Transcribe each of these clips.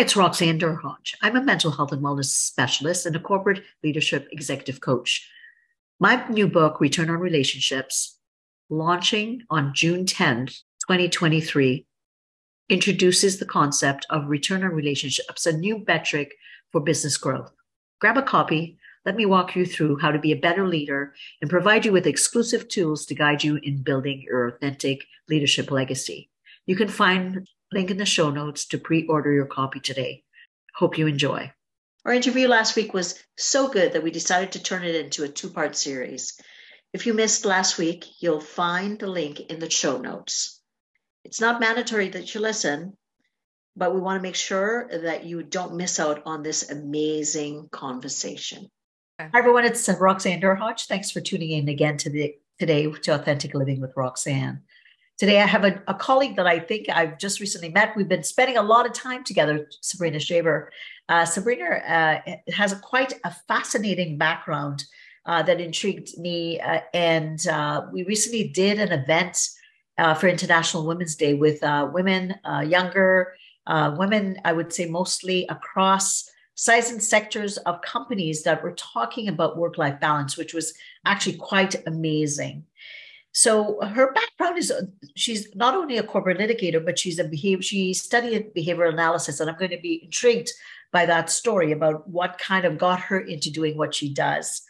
It's Roxanne Derhodge. I'm a mental health and wellness specialist and a corporate leadership executive coach. My new book, Return on Relationships, launching on June 10th, 2023, introduces the concept of return on relationships, a new metric for business growth. Grab a copy. Let me walk you through how to be a better leader and provide you with exclusive tools to guide you in building your authentic leadership legacy. You can find link in the show notes to pre order your copy today. Hope you enjoy. Our interview last week was so good that we decided to turn it into a two part series. If you missed last week, you'll find the link in the show notes. It's not mandatory that you listen, but we want to make sure that you don't miss out on this amazing conversation. Hi, everyone. It's Roxanne Derhodge. Thanks for tuning in again to the today to Authentic Living with Roxanne. Today, I have a, a, colleague that I think I've just recently met. We've been spending a lot of time together, Sabrina Shafer. Uh, Sabrina uh, has a quite a fascinating background uh, that intrigued me. Uh, and uh, we recently did an event uh, for International Women's Day with women, younger women, I would say mostly across size and sectors of companies that were talking about work life balance, which was actually quite amazing. So her background is she's not only a corporate litigator, but she's a behavior she studied behavioral analysis, and I'm going to be intrigued by that story about what kind of got her into doing what she does.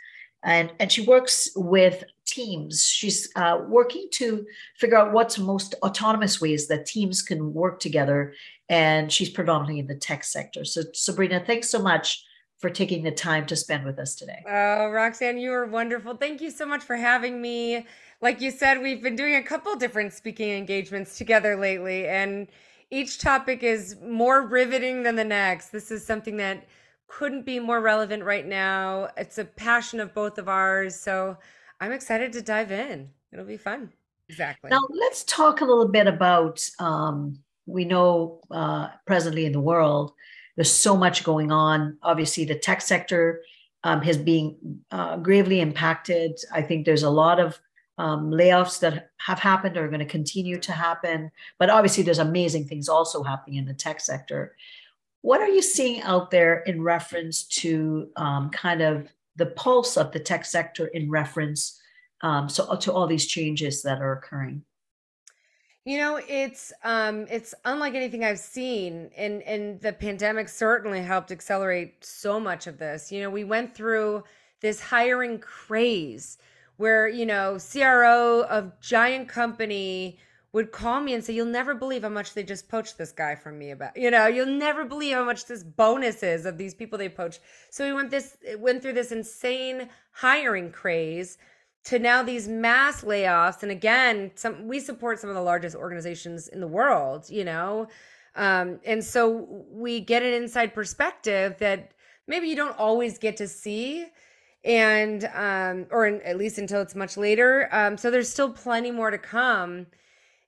And, and she works with teams. She's uh, working to figure out what's most autonomous ways that teams can work together. And she's predominantly in the tech sector. So, Sabrina, thanks so much for taking the time to spend with us today. Oh, Roxanne, you are wonderful. Thank you so much for having me like you said, we've been doing a couple different speaking engagements together lately, and each topic is more riveting than the next. This is something that couldn't be more relevant right now. It's a passion of both of ours. So I'm excited to dive in. It'll be fun. Exactly. Now, let's talk a little bit about um, we know uh, presently in the world, there's so much going on. Obviously, the tech sector um, has been uh, gravely impacted. I think there's a lot of um, layoffs that have happened are going to continue to happen. But obviously, there's amazing things also happening in the tech sector. What are you seeing out there in reference to um, kind of the pulse of the tech sector in reference um, so to all these changes that are occurring? You know, it's um, it's unlike anything I've seen, and and the pandemic certainly helped accelerate so much of this. You know, we went through this hiring craze where you know CRO of giant company would call me and say, "You'll never believe how much they just poached this guy from me about." You know, you'll never believe how much this bonus is of these people they poached. So we went this went through this insane hiring craze to now these mass layoffs. And again, some we support some of the largest organizations in the world. You know, um, and so we get an inside perspective that maybe you don't always get to see and um or in, at least until it's much later um so there's still plenty more to come.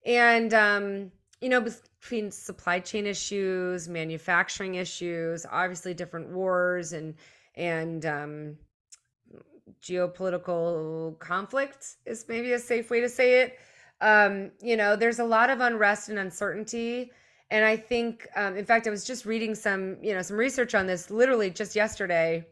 And um you know between supply chain issues manufacturing issues obviously different wars and and um geopolitical conflict is maybe a safe way to say it. Um you know there's a lot of unrest and uncertainty. And i think um, in fact i was just reading some you know some research on this literally just yesterday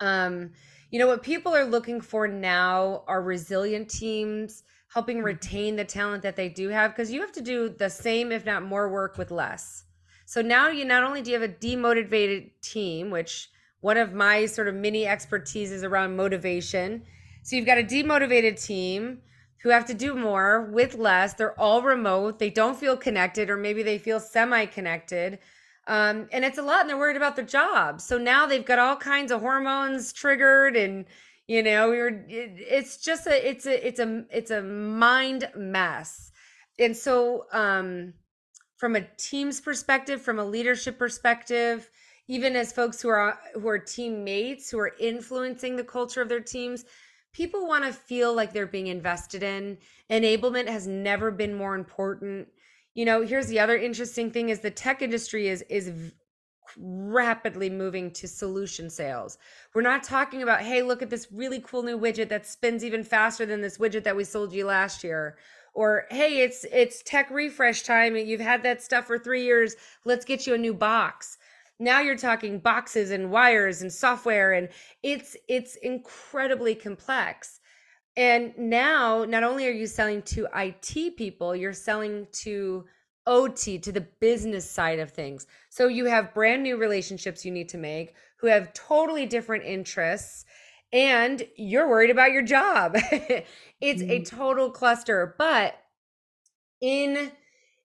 um, you know, what people are looking for now are resilient teams, helping mm-hmm. retain the talent that they do have, because you have to do the same, if not more, work with less. So now you not only do you have a demotivated team, which one of my sort of mini expertise is around motivation. So you've got a demotivated team who have to do more with less. They're all remote. They don't feel connected, or maybe they feel semi connected. Um, and it's a lot, and they're worried about their jobs. So now they've got all kinds of hormones triggered, and You know, were it, it's just a it's a it's a it's a mind mess. And so um from a team's perspective, from a leadership perspective, even as folks who are who are teammates who are influencing the culture of their teams, people want to feel like they're being invested in. Enablement has never been more important. You know, here's the other interesting thing is the tech industry is is rapidly moving to solution sales. We're not talking about, hey, look at this really cool new widget that spins even faster than this widget that we sold you last year. Or hey, it's it's tech refresh time you've had that stuff for 3 years, let's get you a new box. Now you're talking boxes and wires and software and it's it's incredibly complex. And now not only are you selling to IT people, you're selling to OT to the business side of things. So you have brand new relationships you need to make who have totally different interests and you're worried about your job. it's mm-hmm. a total cluster, but in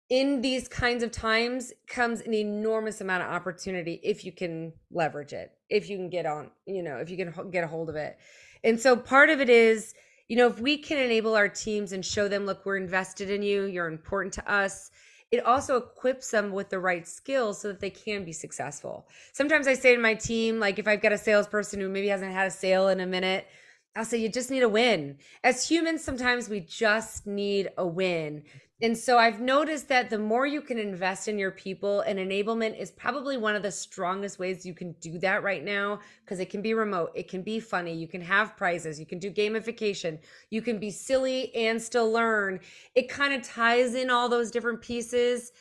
in these kinds of times comes an enormous amount of opportunity if you can leverage it if you can get on you know if you can get a hold of it and so part of it is you know if we can enable our teams and show them look we're invested in you you're important to us it also equips them with the right skills so that they can be successful. Sometimes I say to my team, like if I've got a salesperson who maybe hasn't had a sale in a minute, I'll say, you just need a win. As humans, sometimes we just need a win. And so I've noticed that the more you can invest in your people, and enablement is probably one of the strongest ways you can do that right now because it can be remote, it can be funny, you can have prizes, you can do gamification, you can be silly and still learn. It kind of ties in all those different pieces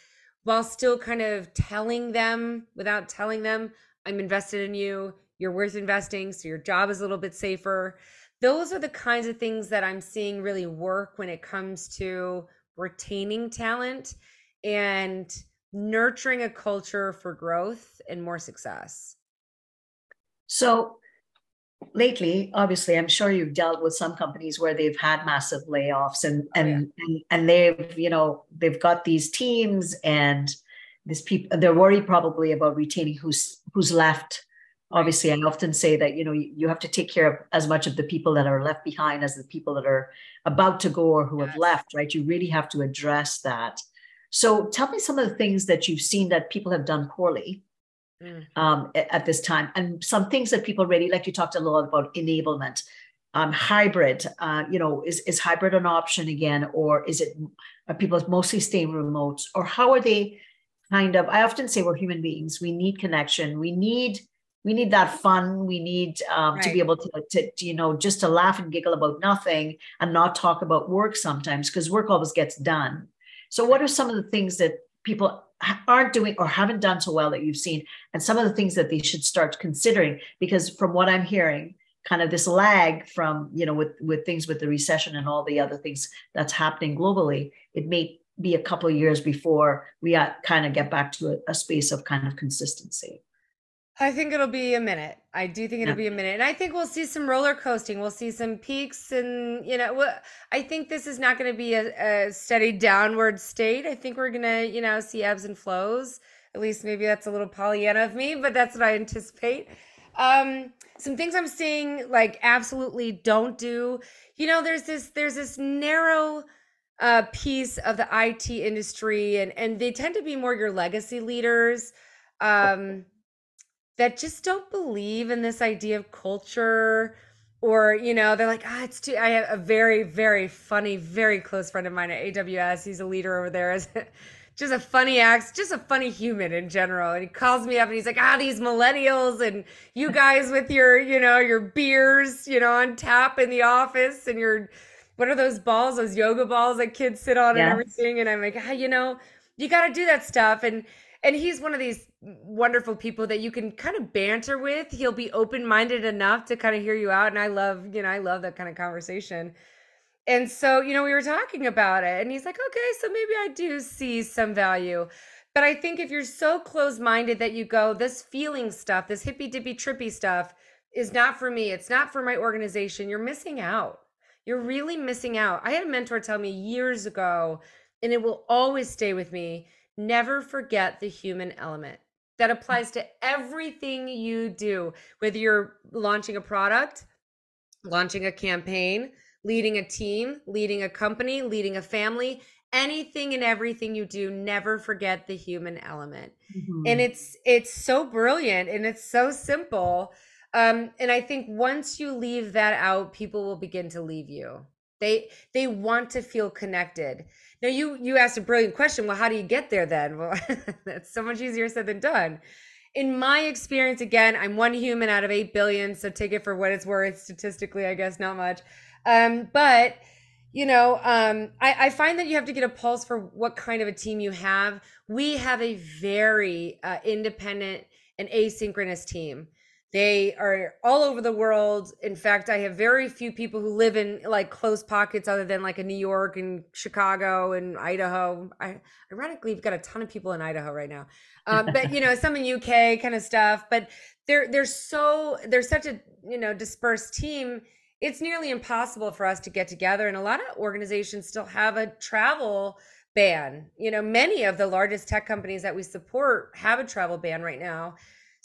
while still kind of telling them without telling them, I'm invested in you, you're worth investing, so your job is a little bit safer. Those are the kinds of things that I'm seeing really work when it comes to retaining talent and nurturing a culture for growth and more success? So, lately obviously i'm sure you've dealt with some companies where they've had massive layoffs and oh, and oh, yeah. and, and they've you know they've got these teams and this people they're worried probably about retaining who's who's left obviously i often say that you know you have to take care of as much of the people that are left behind as the people that are about to go or who have left right? You really have to address that. So tell me some of the things that you've seen that people have done poorly mm. um, at, at, this time and some things that people really like you talked a lot about enablement um, hybrid uh, you know is, is hybrid an option again or is it are people mostly staying remote or how are they kind of i often say we're human beings. We need connection. We need we need that fun. We need um, right. to be able to, to, to, you know just to laugh and giggle about nothing and not talk about work sometimes because work always gets done. So what are some of the things that people aren't doing or haven't done so well that you've seen and some of the things that they should start considering? Because from what i'm hearing kind of this lag from you know with with things with the recession and all the other things that's happening globally it may be a couple of years before we kind of get back to a, a space of kind of consistency I think it'll be a minute. I do think it'll yeah. be a minute. And I think we'll see some roller coasting. We'll see some peaks. And, you know, I think this is not going to be a, a, steady downward state. I think we're going to, you know, see ebbs and flows. At least maybe that's a little Pollyanna of me, but that's what I anticipate. Um, some things I'm seeing like absolutely don't do. You know, there's this, there's this narrow uh, piece of the IT industry and, and they tend to be more your legacy leaders. Um, that just don't believe in this idea of culture or you know they're like ah it's too i have a very very funny very close friend of mine at aws he's a leader over there as just a funny act just a funny human in general and he calls me up and he's like ah these millennials and you guys with your you know your beers you know on tap in the office and your what are those balls those yoga balls that kids sit on and everything? And i'm like ah you know you got to do that stuff. And and he's one of these wonderful people that you can kind of banter with. He'll be open minded enough to kind of hear you out. And I love, you know, I love that kind of conversation. And so, you know, we were talking about it, and he's like, okay, so maybe I do see some value. But I think if you're so close minded that you go, this feeling stuff, this hippy dippy trippy stuff is not for me, it's not for my organization, you're missing out. You're really missing out. I had a mentor tell me years ago, and it will always stay with me never forget the human element. That applies to everything you do, whether you're launching a product, launching a campaign, leading a team, leading a company, leading a family, anything and everything you do, never forget the human element. Mm-hmm. And it's it's so brilliant and it's so simple. Um, and I think once you leave that out, people will begin to leave you. They they want to feel connected. Now you you asked a brilliant question. Well, how do you get there then? Well, that's so much easier said than done. In my experience, again, I'm one human out of eight billion, so take it for what it's worth. Statistically, I guess not much. Um, but you know, um, I, I, find that you have to get a pulse for what kind of a team you have. We have a very uh, independent and asynchronous team. They are all over the world. In fact, I have very few people who live in like close pockets other than like in New York and Chicago and Idaho. I ironically we've got a ton of people in Idaho right now. Um, but you know, some in UK kind of stuff. But they're they're so they're such a you know dispersed team. It's nearly impossible for us to get together. And a lot of organizations still have a travel ban. You know, many of the largest tech companies that we support have a travel ban right now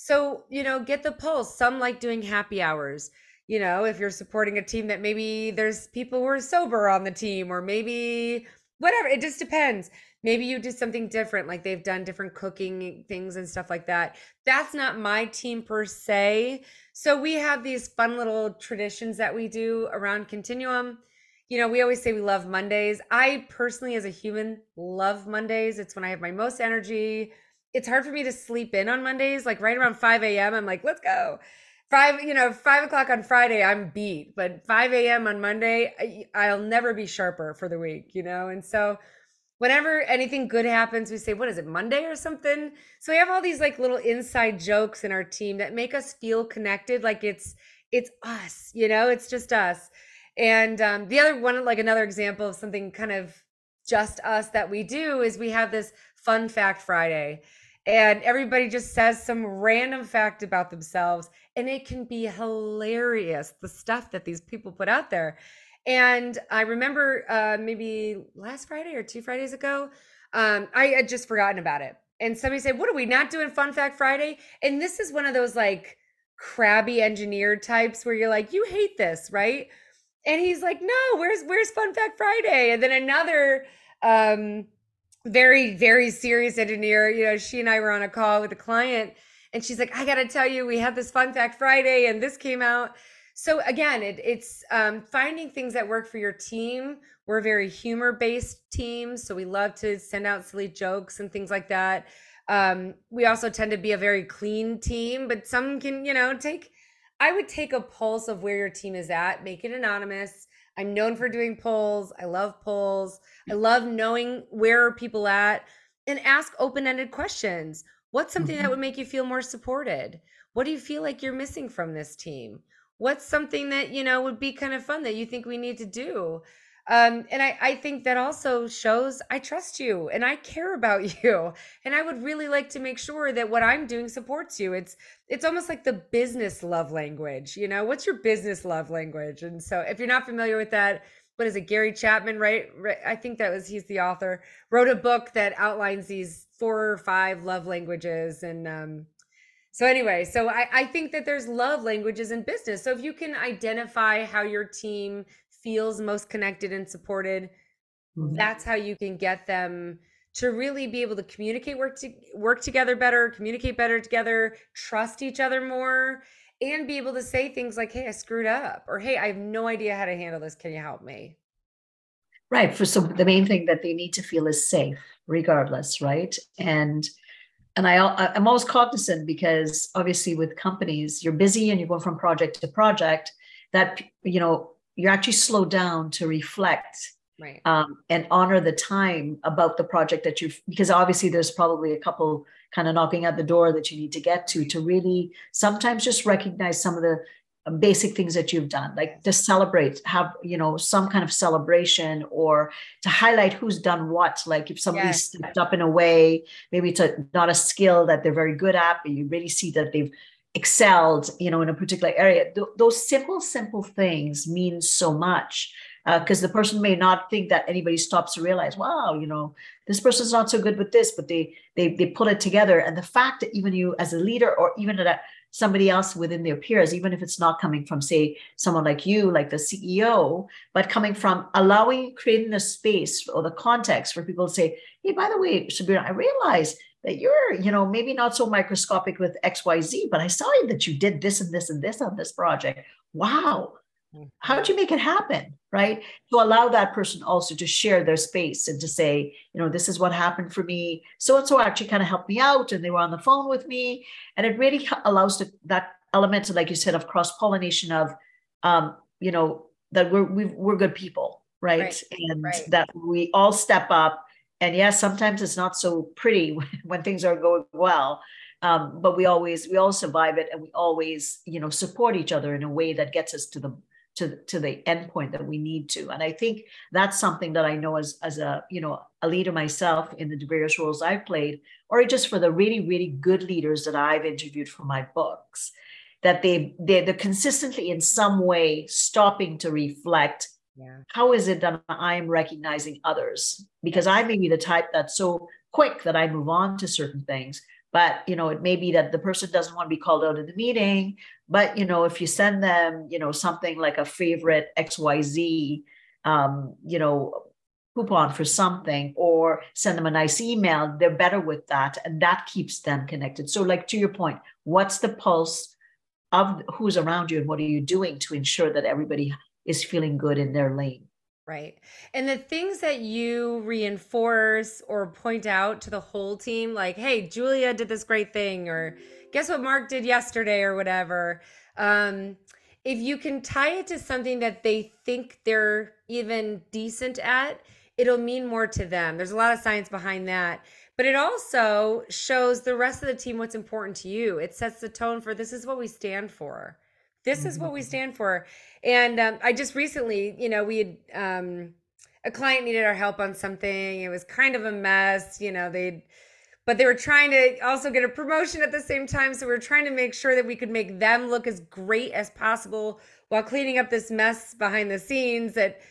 so, you know, get the pulse. Some like doing happy hours. You know, if you're supporting a team that maybe there's people who are sober on the team, or maybe whatever, it just depends. Maybe you do something different, like they've done different cooking things and stuff like that. That's not my team per se. So we have these fun little traditions that we do around Continuum. You know, we always say we love Mondays. I personally, as a human, love Mondays. It's when I have my most energy it's hard for me to sleep in on Mondays. Like right around 5 a.m., I'm like, let's go. Five, you know, five o'clock on Friday, I'm beat, but 5 a.m. on Monday, I'll never be sharper for the week, you know? And so whenever anything good happens, we say, what is it, Monday or something? So we have all these like little inside jokes in our team that make us feel connected. Like it's, it's us, you know, it's just us. And um, the other one, like another example of something kind of just us that we do is we have this fun fact Friday and everybody just says some random fact about themselves and it can be hilarious the stuff that these people put out there. And i remember uh, maybe last friday or two fridays ago um, i had just forgotten about it. And somebody said what are we not doing fun fact friday? And this is one of those like crabby engineer types where you're like you hate this right? And he's like no where's where's fun fact friday? And then another um very, very serious engineer. You know, she and I were on a call with a client, and she's like, I got to tell you, we had this Fun Fact Friday, and this came out. So, again, it, it's um, finding things that work for your team. We're a very humor based team. So, we love to send out silly jokes and things like that. Um, we also tend to be a very clean team, but some can, you know, take, I would take a pulse of where your team is at, make it anonymous I'm known for doing polls. I love polls. I love knowing where are people at and ask open-ended questions. What's something mm-hmm. that would make you feel more supported? What do you feel like you're missing from this team? What's something that, you know, would be kind of fun that you think we need to do? Um, and I, I think that also shows I trust you and I care about you. And I would really like to make sure that what I'm doing supports you. It's it's almost like the business love language. You know, what's your business love language? And so if you're not familiar with that, what is it, Gary Chapman, right? right? I think that was he's the author, wrote a book that outlines these four or five love languages. And um, so anyway, so I, I think that there's love languages in business. So if you can identify how your team feels most connected and supported mm-hmm. that's how you can get them to really be able to communicate work to work together better communicate better together trust each other more and be able to say things like hey i screwed up or hey i have no idea how to handle this. Can you help me? Right for so the main thing that they need to feel is safe regardless right? And and I, i'm always cognizant because obviously with companies you're busy and you go from project to project that you know you actually slow down to reflect right. um, and honor the time about the project that you've because obviously there's probably a couple kind of knocking at the door that you need to get to to really sometimes just recognize some of the um, basic things that you've done like to celebrate have you know some kind of celebration or to highlight who's done what like if somebody yes. stepped up in a way maybe it's a, not a skill that they're very good at but you really see that they've excelled you know in a particular area. Th- those simple simple things mean so much because uh, the person may not think that anybody stops to realize wow you know this person's not so good with this but they they they put it together. And the fact that even you as a leader or even at a somebody else within their peers, even if it's not coming from, say, someone like you, like the CEO, but coming from allowing, creating a space or the context for people to say, hey, by the way, Sabrina, I realize that you're, you know, maybe not so microscopic with XYZ, but I saw that you did this and this and this on this project. Wow. How did you make it happen? Right. To allow that person also to share their space and to say, you know, this is what happened for me. So and so actually kind of helped me out and they were on the phone with me. And it really allows the, that element, like you said, of cross pollination of, um, you know, that we're, we are good people. Right? right. And right. that we all step up. And yes, sometimes it's not so pretty when things are going well. Um, but we always we all survive it and we always you know support each other in a way that gets us to the to, to the endpoint that we need to. And I think that's something that I know as, as a, you know, a leader myself in the various roles I've played, or just for the really, really good leaders that I've interviewed for my books, that they, they they're consistently in some way stopping to reflect yeah. how is it that I am recognizing others? Because I may be the type that's so quick that I move on to certain things but you know it may be that the person doesn't want to be called out in the meeting but you know if you send them you know something like a favorite xyz um, you know coupon for something or send them a nice email they're better with that and that keeps them connected so like to your point what's the pulse of who's around you and what are you doing to ensure that everybody is feeling good in their lane Right. And the things that you reinforce or point out to the whole team, like, hey, Julia did this great thing, or guess what Mark did yesterday, or whatever. Um, if you can tie it to something that they think they're even decent at, it'll mean more to them. There's a lot of science behind that. But it also shows the rest of the team what's important to you. It sets the tone for this is what we stand for. This is what we mm-hmm. stand for. And um, I just recently, you know, we had um, a client needed our help on something. It was kind of a mess, you know, they'd, but they were trying to also get a promotion at the same time. So we were trying to make sure that we could make them look as great as possible while cleaning up this mess behind the scenes that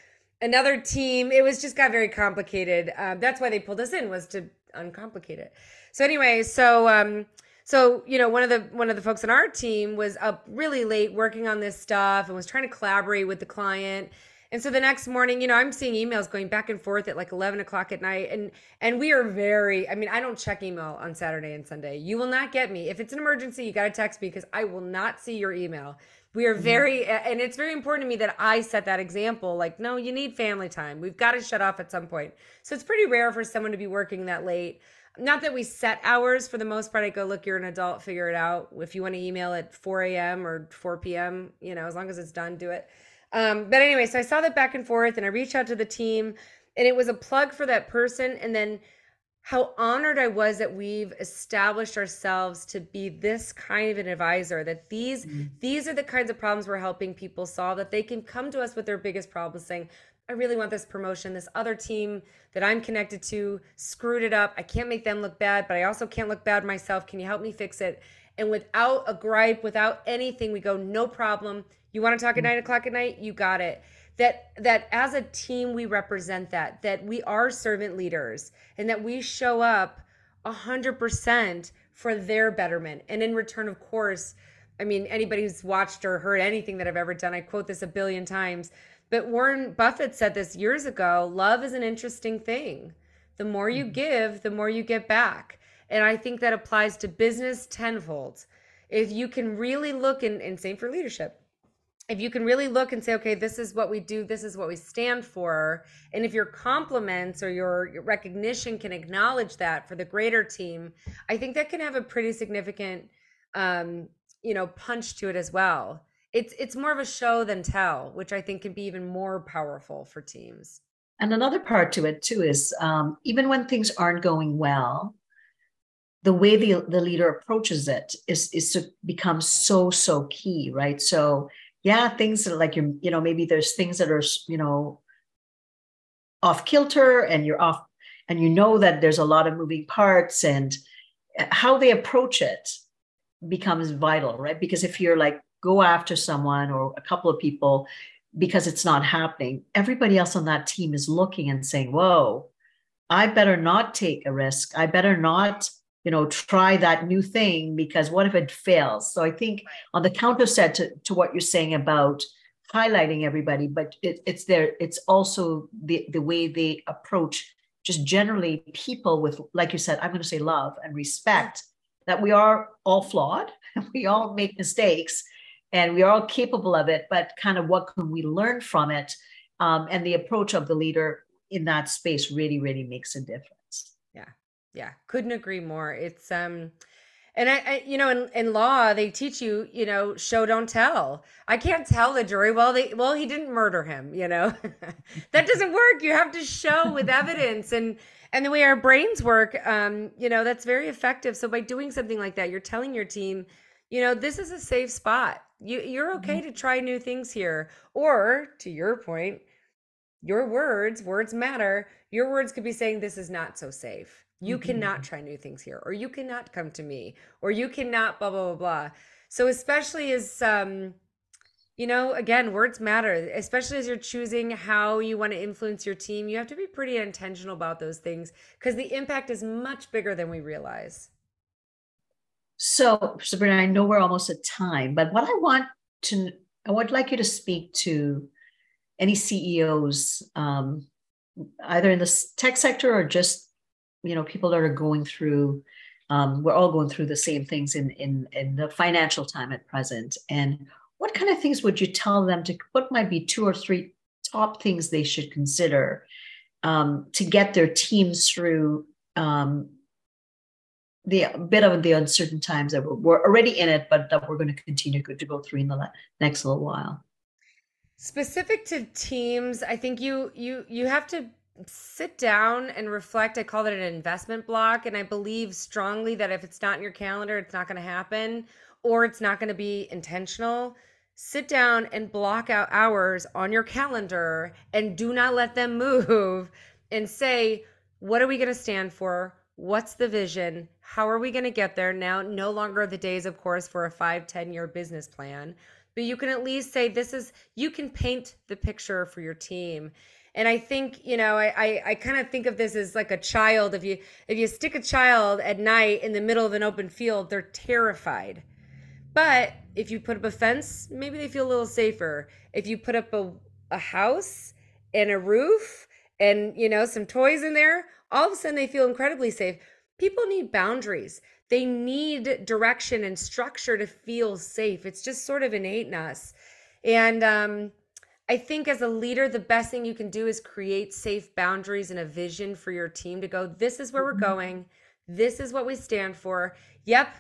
another team, it was just got very complicated. Uh, that's why they pulled us in was to uncomplicate it. So anyway, so, um, so you know one of the one of the folks on our team was up really late working on this stuff and was trying to collaborate with the client. And so the next morning you know i'm seeing emails going back and forth at like 11 o'clock at night. And and we are very i mean i don't check email on saturday and sunday. You will not get me. If it's an emergency you got to text me because i will not see your email. We are mm-hmm. very and it's very important to me that i set that example like no you need family time. We've got to shut off at some point. So it's pretty rare for someone to be working that late not that we set hours for the most part. I go, look, you're an adult, figure it out. If you want to email at 4 a.m. or 4 p.m., you know, as long as it's done, do it. Um, but anyway, so I saw that back and forth and I reached out to the team and it was a plug for that person. And then how honored I was that we've established ourselves to be this kind of an advisor, that these mm-hmm. these are the kinds of problems we're helping people solve, that they can come to us with their biggest problems saying, I really want this promotion. This other team that I'm connected to screwed it up. I can't make them look bad, but I also can't look bad myself. Can you help me fix it? And without a gripe, without anything, we go, no problem. You want to talk at nine o'clock at night? You got it. That that as a team we represent that, that we are servant leaders and that we show up a hundred percent for their betterment. And in return, of course, I mean, anybody who's watched or heard anything that I've ever done, I quote this a billion times but Warren Buffett said this years ago love is an interesting thing. The more you mm-hmm. give, the more you get back. And I think that applies to business tenfold. If you can really look and, and same for leadership, if you can really look and say, okay, this is what we do, this is what we stand for, and if your compliments or your, your recognition can acknowledge that for the greater team, I think that can have a pretty significant, um, you know, punch to it as well it's it's more of a show than tell, which I think can be even more powerful for teams. And another part to it too is um, even when things aren't going well, the way the, the leader approaches it is is to become so so key, right? So yeah, things that like you you know maybe there's things that are you know off kilter and you're off and you know that there's a lot of moving parts and uh, how they approach it becomes vital, right? Because if you're like go after someone or a couple of people because it's not happening, everybody else on that team is looking and saying, Whoa, I better not take a risk. I better not you know try that new thing because what if it fails? So i think on the counter set to, to what you're saying about highlighting everybody but it, it's there it's also the the way they approach just generally people with like you said i'm going to say love and respect that we are all flawed we all make mistakes and we are all capable of it but kind of what can we learn from it? Um, and the approach of the leader in that space really really makes a difference. Yeah. Yeah. Couldn't agree more. It's um and I, I, you know in, in law they teach you you know show don't tell. I can't tell the jury well they well he didn't murder him you know? That doesn't work. You have to show with evidence. And and the way our brains work um you know that's very effective. So by doing something like that you're telling your team you know this is a safe spot you you're okay mm-hmm. to try new things here or to your point your words words matter your words could be saying this is not so safe you mm-hmm. cannot try new things here or you cannot come to me or you cannot blah blah blah blah so especially as um you know again words matter especially as you're choosing how you want to influence your team you have to be pretty intentional about those things because the impact is much bigger than we realize so sabrina i know we're almost at time but what i want to i would like you to speak to any CEOs, um, either in the tech sector or just you know people that are going through. Um, we're all going through the same things in, in in the financial time at present. And what kind of things would you tell them to? What might be two or three top things they should consider um, to get their teams through um, the bit of the uncertain times that we're, we're, already in it, but that we're going to continue to go through in the next little while. Specific to teams i think you you you have to sit down and reflect. I call it an investment block and i believe strongly that if it's not in your calendar it's not going to happen or it's not going to be intentional. Sit down and block out hours on your calendar and do not let them move and say what are we going to stand for? What's the vision how are we going to get there? Now no longer the days of course for a five ten year business plan but you can at least say this is you can paint the picture for your team. And i think you know i i, I kind of think of this as like a child. If you if you stick a child at night in the middle of an open field they're terrified. But if you put up a fence maybe they feel a little safer. If you put up a, a house and a roof and you know some toys in there all of a sudden they feel incredibly safe people need boundaries they need direction and structure to feel safe. It's just sort of innate in us. And um, I think as a leader, the best thing you can do is create safe boundaries and a vision for your team to go, this is where we're mm-hmm. going. This is what we stand for. Yep.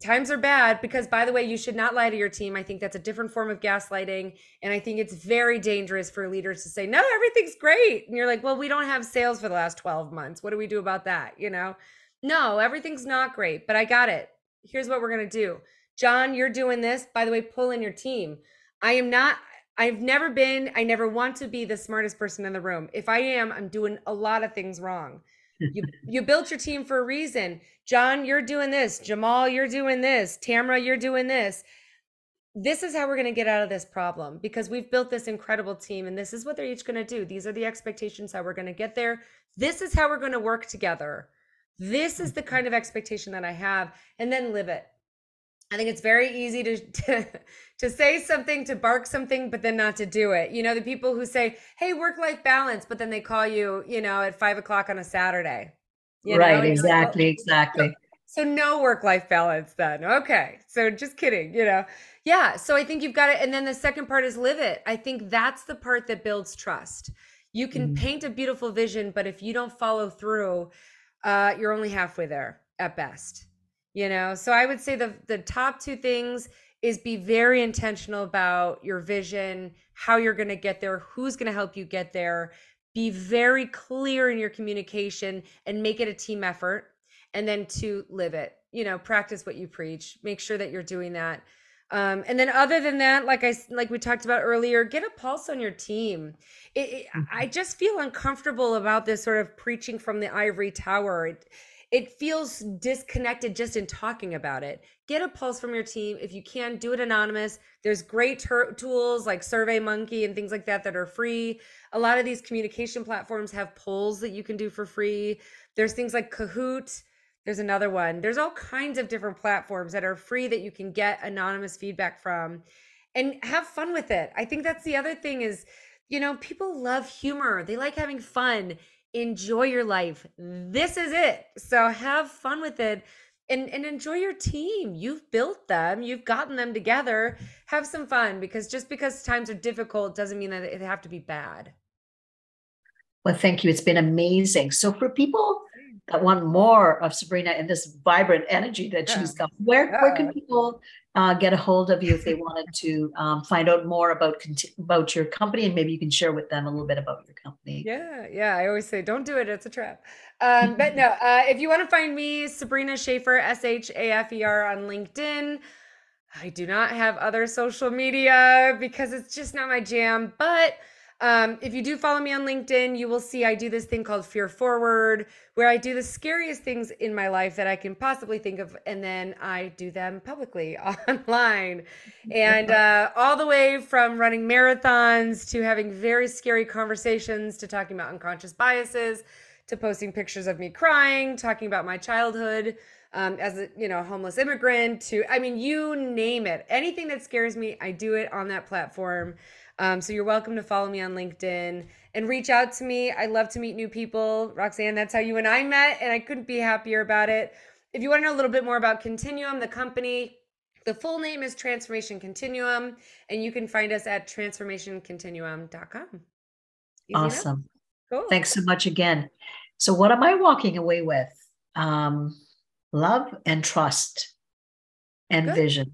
Times are bad because, by the way, you should not lie to your team. I think that's a different form of gaslighting. And I think it's very dangerous for leaders to say, no, everything's great. And you're like, well, we don't have sales for the last 12 months. What do we do about that? You know? No, everything's not great, but I got it. Here's what we're going to do. John, you're doing this. By the way, pull in your team. I am not, I've never been, I never want to be the smartest person in the room. If I am, I'm doing a lot of things wrong. You, you built your team for a reason. John, you're doing this. Jamal, you're doing this. Tamara, you're doing this. This is how we're going to get out of this problem because we've built this incredible team and this is what they're each going to do. These are the expectations how we're going to get there. This is how we're going to work together. This is mm-hmm. the kind of expectation that I have, and then live it. I think it's very easy to, to, to say something, to bark something, but then not to do it. You know, the people who say, "Hey, work life balance," but then they call you, you know, at five o'clock on a Saturday. Right. Know? Exactly. Like, exactly. So no work life balance then. Okay. So just kidding. You know. Yeah. So I think you've got it. And then the second part is live it. I think that's the part that builds trust. You can mm-hmm. paint a beautiful vision, but if you don't follow through, uh, you're only halfway there at best. You know, so I would say the the top two things is be very intentional about your vision, how you're going to get there, who's going to help you get there. Be very clear in your communication and make it a team effort. And then to live it, you know, practice what you preach. Make sure that you're doing that. Um, and then other than that, like I like we talked about earlier, get a pulse on your team. It, it, mm-hmm. I just feel uncomfortable about this sort of preaching from the ivory tower. It, it feels disconnected just in talking about it. Get a pulse from your team. If you can, do it anonymous. There's great ter- tools like SurveyMonkey and things like that that are free. A lot of these communication platforms have polls that you can do for free. There's things like Kahoot There's another one. There's all kinds of different platforms that are free that you can get anonymous feedback from and have fun with it. I think that's the other thing is, you know, people love humor. They like having fun. Enjoy your life. This is it. So have fun with it and and enjoy your team. You've built them. You've gotten them together. Have some fun because just because times are difficult doesn't mean that it have to be bad. Well, thank you. It's been amazing. So for people want more of Sabrina and this vibrant energy that she's got. Where where can people uh, get a hold of you if they wanted to um, find out more about about your company and maybe you can share with them a little bit about your company? Yeah, yeah. I always say, don't do it; it's a trap. Um, but no, uh, if you want to find me, Sabrina Shafer, S H A F E R on LinkedIn. I do not have other social media because it's just not my jam, but um, if you do follow me on LinkedIn, you will see I do this thing called Fear Forward, where I do the scariest things in my life that I can possibly think of, and then I do them publicly online. And uh, all the way from running marathons to having very scary conversations to talking about unconscious biases to posting pictures of me crying, talking about my childhood. Um, as a you know homeless immigrant to i mean you name it anything that scares me i do it on that platform um, so you're welcome to follow me on LinkedIn and reach out to me. I love to meet new people. Roxanne, that's how you and I met, and I couldn't be happier about it. If you want to know a little bit more about Continuum, the company, the full name is Transformation Continuum, and you can find us at transformationcontinuum.com. Easy awesome. Cool. Thanks so much again. So, what am I walking away with? Um, love and trust and Good. vision.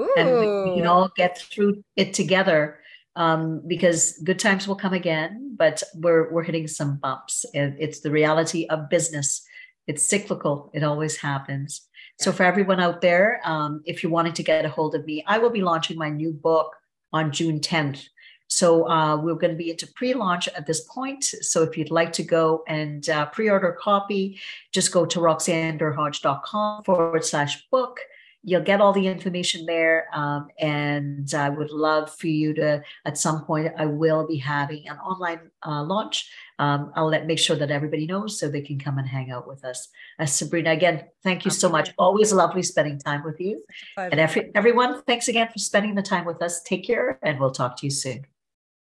Ooh. And we can all get through it together um, because good times will come again, but we're we're hitting some bumps. It's the reality of business. It's cyclical. It always happens. So for everyone out there, um, if you're wanting to get a hold of me, I will be launching my new book on June 10th. So uh, we're going to be into pre-launch at this point. So if you'd like to go and uh, pre-order a copy, just go to roxannederhodge.com forward slash book you'll get all the information there. Um, and I would love for you to, at some point, I will be having an online uh, launch. Um, I'll let make sure that everybody knows so they can come and hang out with us. Uh, Sabrina, again, thank you so much. Always lovely spending time with you. And every, everyone, thanks again for spending the time with us. Take care, and we'll talk to you soon.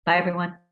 Bye, everyone.